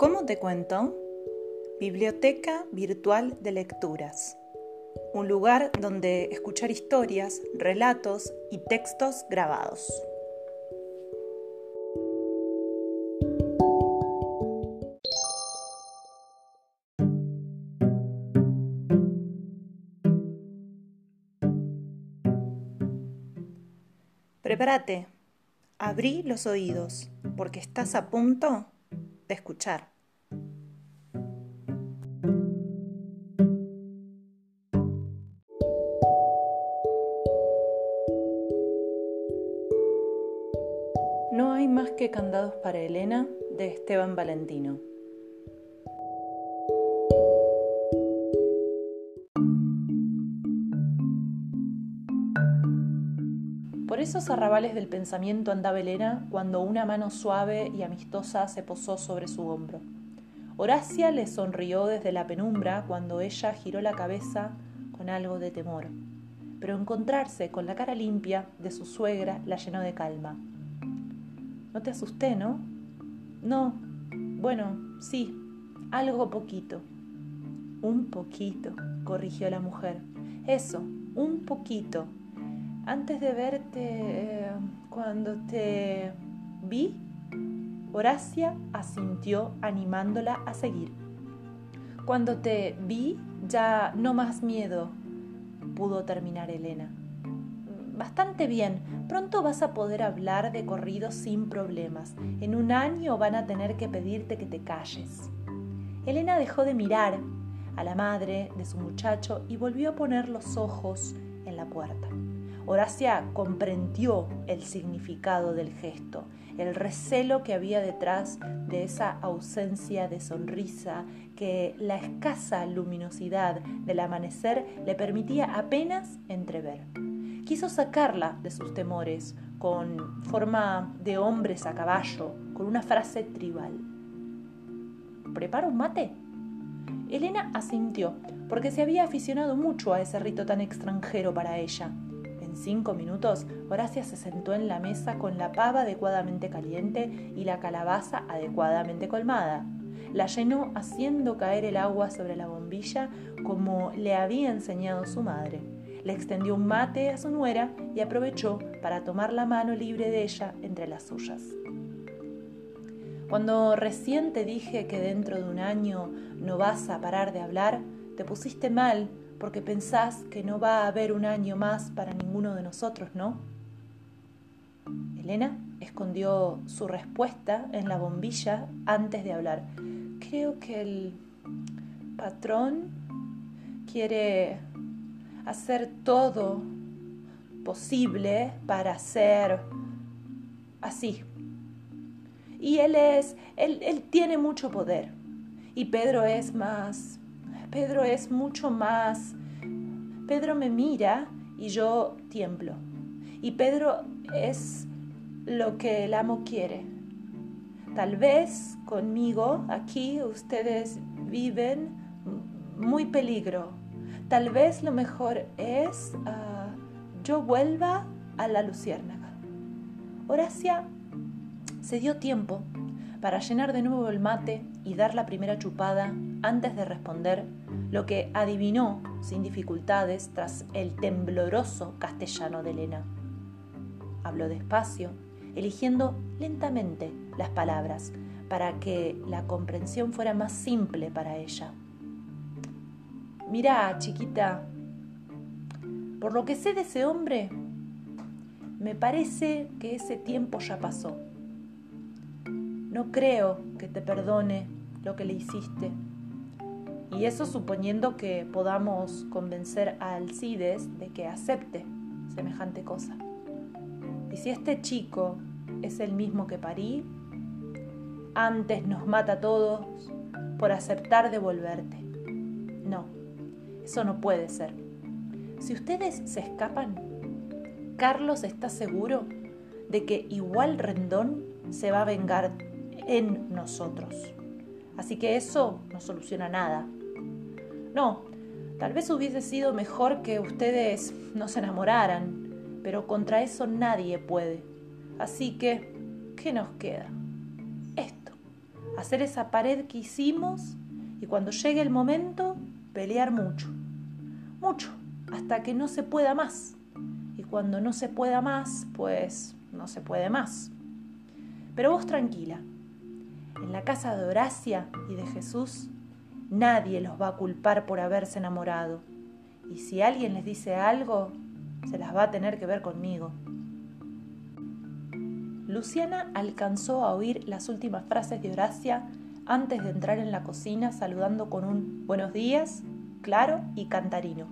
¿Cómo te cuento? Biblioteca Virtual de Lecturas. Un lugar donde escuchar historias, relatos y textos grabados. Prepárate, abrí los oídos, porque estás a punto de escuchar. Candados para Elena de Esteban Valentino. Por esos arrabales del pensamiento andaba Elena cuando una mano suave y amistosa se posó sobre su hombro. Horacia le sonrió desde la penumbra cuando ella giró la cabeza con algo de temor, pero encontrarse con la cara limpia de su suegra la llenó de calma. No te asusté, ¿no? No. Bueno, sí, algo poquito. Un poquito, corrigió la mujer. Eso, un poquito antes de verte, eh, cuando te vi, Horacia asintió animándola a seguir. Cuando te vi, ya no más miedo, pudo terminar Elena. Bastante bien, pronto vas a poder hablar de corrido sin problemas. En un año van a tener que pedirte que te calles. Elena dejó de mirar a la madre de su muchacho y volvió a poner los ojos en la puerta. Horacia comprendió el significado del gesto, el recelo que había detrás de esa ausencia de sonrisa que la escasa luminosidad del amanecer le permitía apenas entrever. Quiso sacarla de sus temores con forma de hombres a caballo, con una frase tribal. ¿Prepara un mate? Elena asintió, porque se había aficionado mucho a ese rito tan extranjero para ella. En cinco minutos, Horacia se sentó en la mesa con la pava adecuadamente caliente y la calabaza adecuadamente colmada. La llenó haciendo caer el agua sobre la bombilla como le había enseñado su madre. Le extendió un mate a su nuera y aprovechó para tomar la mano libre de ella entre las suyas. Cuando recién te dije que dentro de un año no vas a parar de hablar, te pusiste mal porque pensás que no va a haber un año más para ninguno de nosotros, ¿no? Elena escondió su respuesta en la bombilla antes de hablar. Creo que el patrón quiere hacer todo posible para ser así. Y él es, él, él tiene mucho poder. Y Pedro es más Pedro es mucho más. Pedro me mira y yo tiemblo. Y Pedro es lo que el amo quiere. Tal vez conmigo aquí ustedes viven muy peligro. Tal vez lo mejor es uh, yo vuelva a la luciérnaga. Horacia se dio tiempo para llenar de nuevo el mate y dar la primera chupada antes de responder lo que adivinó sin dificultades tras el tembloroso castellano de Elena. Habló despacio, eligiendo lentamente las palabras para que la comprensión fuera más simple para ella. Mira, chiquita, por lo que sé de ese hombre, me parece que ese tiempo ya pasó. No creo que te perdone lo que le hiciste y eso suponiendo que podamos convencer a Alcides de que acepte semejante cosa. Y si este chico es el mismo que parí, antes nos mata a todos por aceptar devolverte. No, eso no puede ser. Si ustedes se escapan, Carlos está seguro de que igual Rendón se va a vengar en nosotros. Así que eso no soluciona nada. No, tal vez hubiese sido mejor que ustedes no se enamoraran, pero contra eso nadie puede. Así que, ¿qué nos queda? Esto, hacer esa pared que hicimos y cuando llegue el momento, pelear mucho, mucho, hasta que no se pueda más. Y cuando no se pueda más, pues no se puede más. Pero vos tranquila, en la casa de Horacia y de Jesús, nadie los va a culpar por haberse enamorado. Y si alguien les dice algo, se las va a tener que ver conmigo. Luciana alcanzó a oír las últimas frases de Horacia antes de entrar en la cocina saludando con un buenos días, claro y cantarino.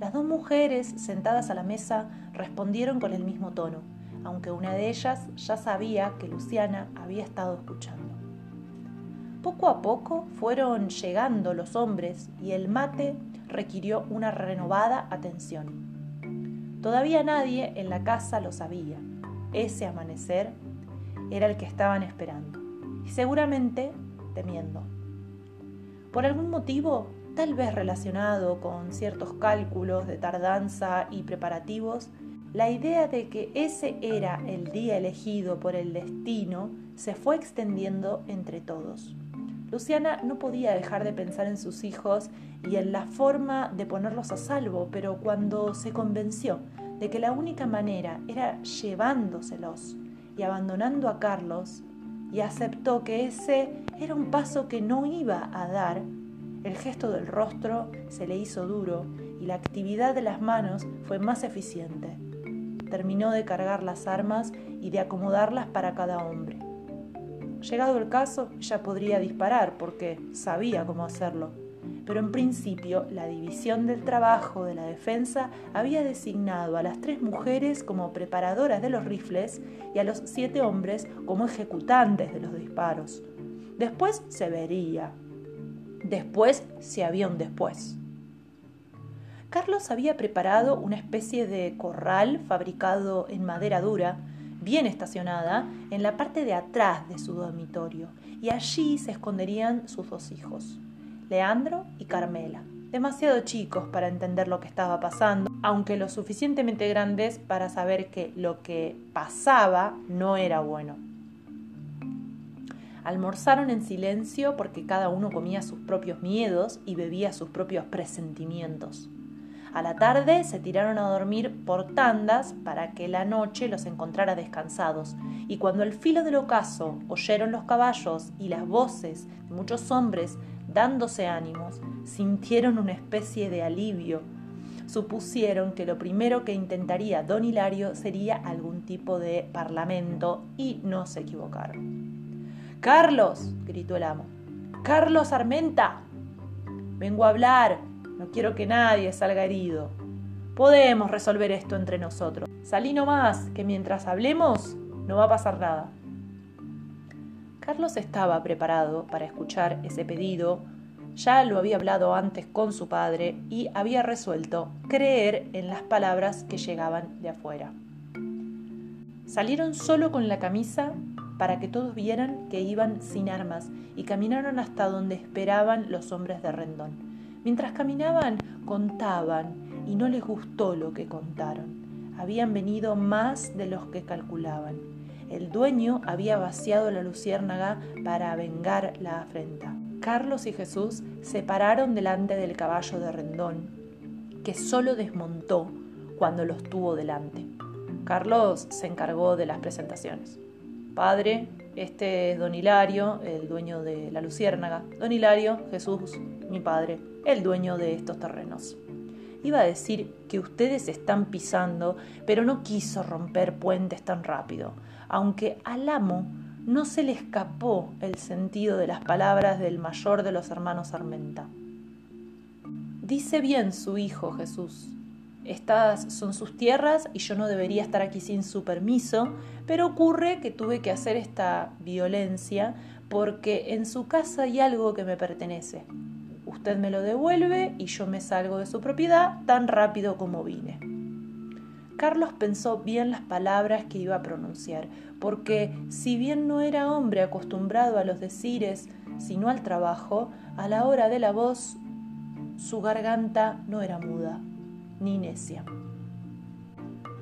Las dos mujeres sentadas a la mesa respondieron con el mismo tono, aunque una de ellas ya sabía que Luciana había estado escuchando. Poco a poco fueron llegando los hombres y el mate requirió una renovada atención. Todavía nadie en la casa lo sabía, ese amanecer era el que estaban esperando y seguramente temiendo. Por algún motivo, tal vez relacionado con ciertos cálculos de tardanza y preparativos, la idea de que ese era el día elegido por el destino se fue extendiendo entre todos. Luciana no podía dejar de pensar en sus hijos y en la forma de ponerlos a salvo, pero cuando se convenció de que la única manera era llevándoselos y abandonando a Carlos, y aceptó que ese era un paso que no iba a dar, el gesto del rostro se le hizo duro y la actividad de las manos fue más eficiente. Terminó de cargar las armas y de acomodarlas para cada hombre. Llegado el caso, ya podría disparar porque sabía cómo hacerlo pero en principio la división del trabajo de la defensa había designado a las tres mujeres como preparadoras de los rifles y a los siete hombres como ejecutantes de los disparos. Después se vería. Después si había un después. Carlos había preparado una especie de corral fabricado en madera dura, bien estacionada, en la parte de atrás de su dormitorio, y allí se esconderían sus dos hijos. Leandro y Carmela, demasiado chicos para entender lo que estaba pasando, aunque lo suficientemente grandes para saber que lo que pasaba no era bueno. Almorzaron en silencio porque cada uno comía sus propios miedos y bebía sus propios presentimientos. A la tarde se tiraron a dormir por tandas para que la noche los encontrara descansados, y cuando al filo del ocaso oyeron los caballos y las voces de muchos hombres dándose ánimos, sintieron una especie de alivio. Supusieron que lo primero que intentaría don Hilario sería algún tipo de parlamento y no se equivocaron. Carlos, gritó el amo. Carlos Armenta. Vengo a hablar. No quiero que nadie salga herido. Podemos resolver esto entre nosotros. Salí nomás, que mientras hablemos no va a pasar nada. Carlos estaba preparado para escuchar ese pedido, ya lo había hablado antes con su padre y había resuelto creer en las palabras que llegaban de afuera. Salieron solo con la camisa para que todos vieran que iban sin armas y caminaron hasta donde esperaban los hombres de Rendón. Mientras caminaban, contaban y no les gustó lo que contaron. Habían venido más de los que calculaban. El dueño había vaciado la luciérnaga para vengar la afrenta. Carlos y Jesús se pararon delante del caballo de Rendón, que solo desmontó cuando los tuvo delante. Carlos se encargó de las presentaciones. Padre, este es don Hilario, el dueño de la luciérnaga. Don Hilario, Jesús, mi padre, el dueño de estos terrenos. Iba a decir que ustedes están pisando, pero no quiso romper puentes tan rápido aunque al amo no se le escapó el sentido de las palabras del mayor de los hermanos Armenta. Dice bien su hijo Jesús. Estas son sus tierras y yo no debería estar aquí sin su permiso, pero ocurre que tuve que hacer esta violencia porque en su casa hay algo que me pertenece. Usted me lo devuelve y yo me salgo de su propiedad tan rápido como vine. Carlos pensó bien las palabras que iba a pronunciar, porque si bien no era hombre acostumbrado a los decires, sino al trabajo, a la hora de la voz, su garganta no era muda, ni necia.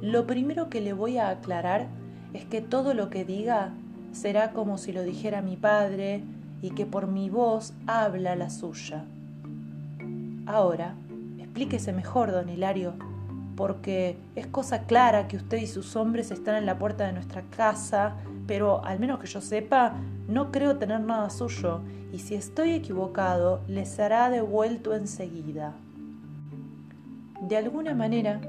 Lo primero que le voy a aclarar es que todo lo que diga será como si lo dijera mi padre y que por mi voz habla la suya. Ahora, explíquese mejor, don Hilario, porque es cosa clara que usted y sus hombres están en la puerta de nuestra casa, pero al menos que yo sepa, no creo tener nada suyo, y si estoy equivocado, les será devuelto enseguida. De alguna manera,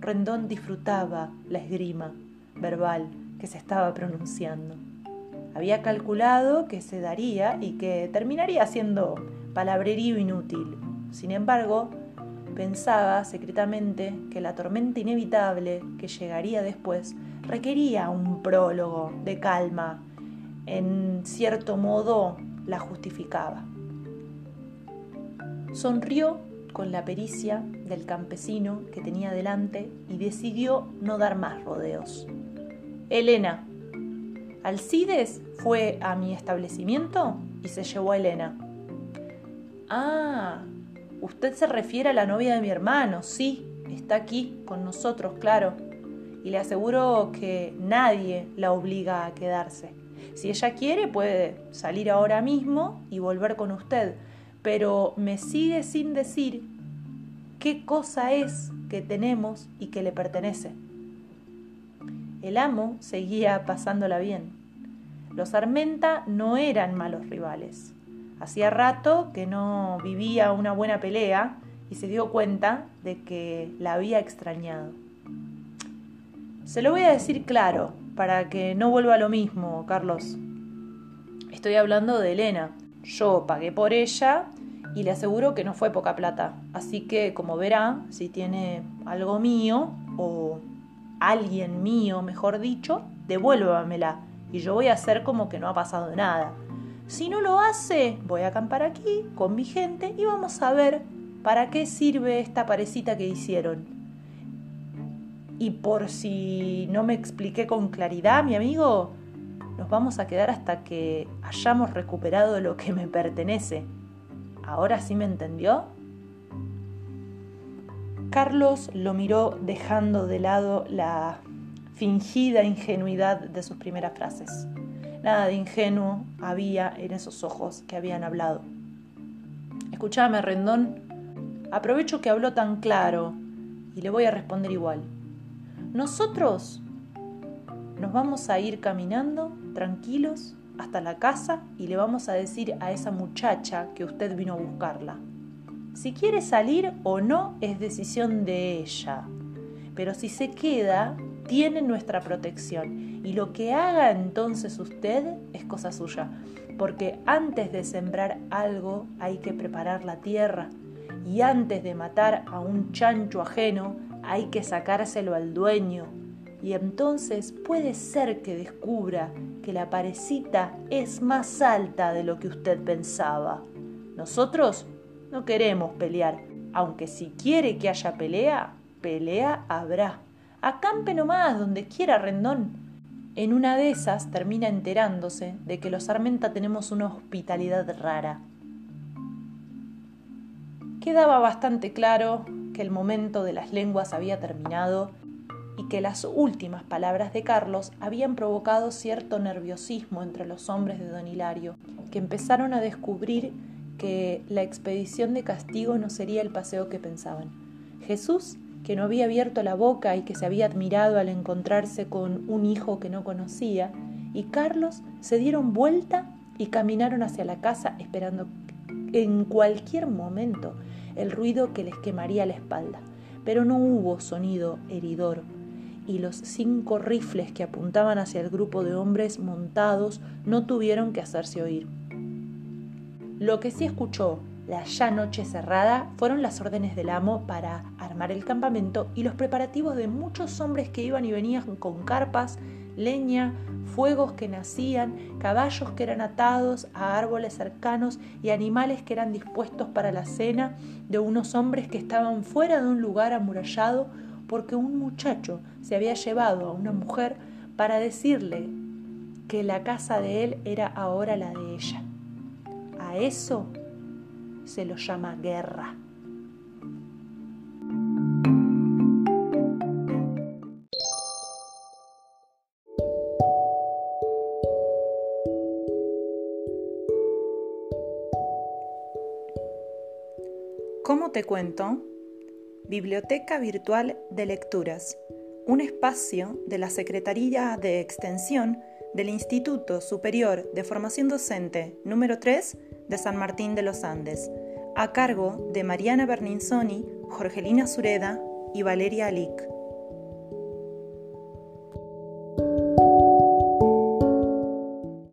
Rendón disfrutaba la esgrima verbal que se estaba pronunciando. Había calculado que se daría y que terminaría siendo palabrerío inútil. Sin embargo, pensaba secretamente que la tormenta inevitable que llegaría después requería un prólogo de calma. En cierto modo la justificaba. Sonrió con la pericia del campesino que tenía delante y decidió no dar más rodeos. Elena. Alcides fue a mi establecimiento y se llevó a Elena. Ah, usted se refiere a la novia de mi hermano, sí, está aquí con nosotros, claro. Y le aseguro que nadie la obliga a quedarse. Si ella quiere, puede salir ahora mismo y volver con usted, pero me sigue sin decir qué cosa es que tenemos y que le pertenece. El amo seguía pasándola bien. Los Armenta no eran malos rivales. Hacía rato que no vivía una buena pelea y se dio cuenta de que la había extrañado. Se lo voy a decir claro, para que no vuelva lo mismo, Carlos. Estoy hablando de Elena. Yo pagué por ella y le aseguro que no fue poca plata. Así que, como verá, si tiene algo mío o alguien mío, mejor dicho, devuélvamela y yo voy a hacer como que no ha pasado nada. Si no lo hace, voy a acampar aquí con mi gente y vamos a ver para qué sirve esta parecita que hicieron. Y por si no me expliqué con claridad, mi amigo, nos vamos a quedar hasta que hayamos recuperado lo que me pertenece. ¿Ahora sí me entendió? Carlos lo miró dejando de lado la fingida ingenuidad de sus primeras frases. Nada de ingenuo había en esos ojos que habían hablado. Escuchame, Rendón, aprovecho que habló tan claro y le voy a responder igual. Nosotros nos vamos a ir caminando tranquilos hasta la casa y le vamos a decir a esa muchacha que usted vino a buscarla. Si quiere salir o no es decisión de ella, pero si se queda, tiene nuestra protección y lo que haga entonces usted es cosa suya, porque antes de sembrar algo hay que preparar la tierra y antes de matar a un chancho ajeno hay que sacárselo al dueño y entonces puede ser que descubra que la parecita es más alta de lo que usted pensaba. Nosotros no queremos pelear, aunque si quiere que haya pelea, pelea habrá. Acampe nomás donde quiera Rendón. En una de esas termina enterándose de que los Armenta tenemos una hospitalidad rara. Quedaba bastante claro que el momento de las lenguas había terminado y que las últimas palabras de Carlos habían provocado cierto nerviosismo entre los hombres de don Hilario, que empezaron a descubrir que la expedición de castigo no sería el paseo que pensaban. Jesús, que no había abierto la boca y que se había admirado al encontrarse con un hijo que no conocía, y Carlos se dieron vuelta y caminaron hacia la casa esperando en cualquier momento el ruido que les quemaría la espalda. Pero no hubo sonido heridor, y los cinco rifles que apuntaban hacia el grupo de hombres montados no tuvieron que hacerse oír. Lo que sí escuchó la ya noche cerrada fueron las órdenes del amo para armar el campamento y los preparativos de muchos hombres que iban y venían con carpas, leña, fuegos que nacían, caballos que eran atados a árboles cercanos y animales que eran dispuestos para la cena de unos hombres que estaban fuera de un lugar amurallado porque un muchacho se había llevado a una mujer para decirle que la casa de él era ahora la de ella. A eso se lo llama guerra. ¿Cómo te cuento? Biblioteca Virtual de Lecturas, un espacio de la Secretaría de Extensión del Instituto Superior de Formación Docente número 3 de San Martín de los Andes, a cargo de Mariana Berninzoni, Jorgelina Sureda y Valeria Alic.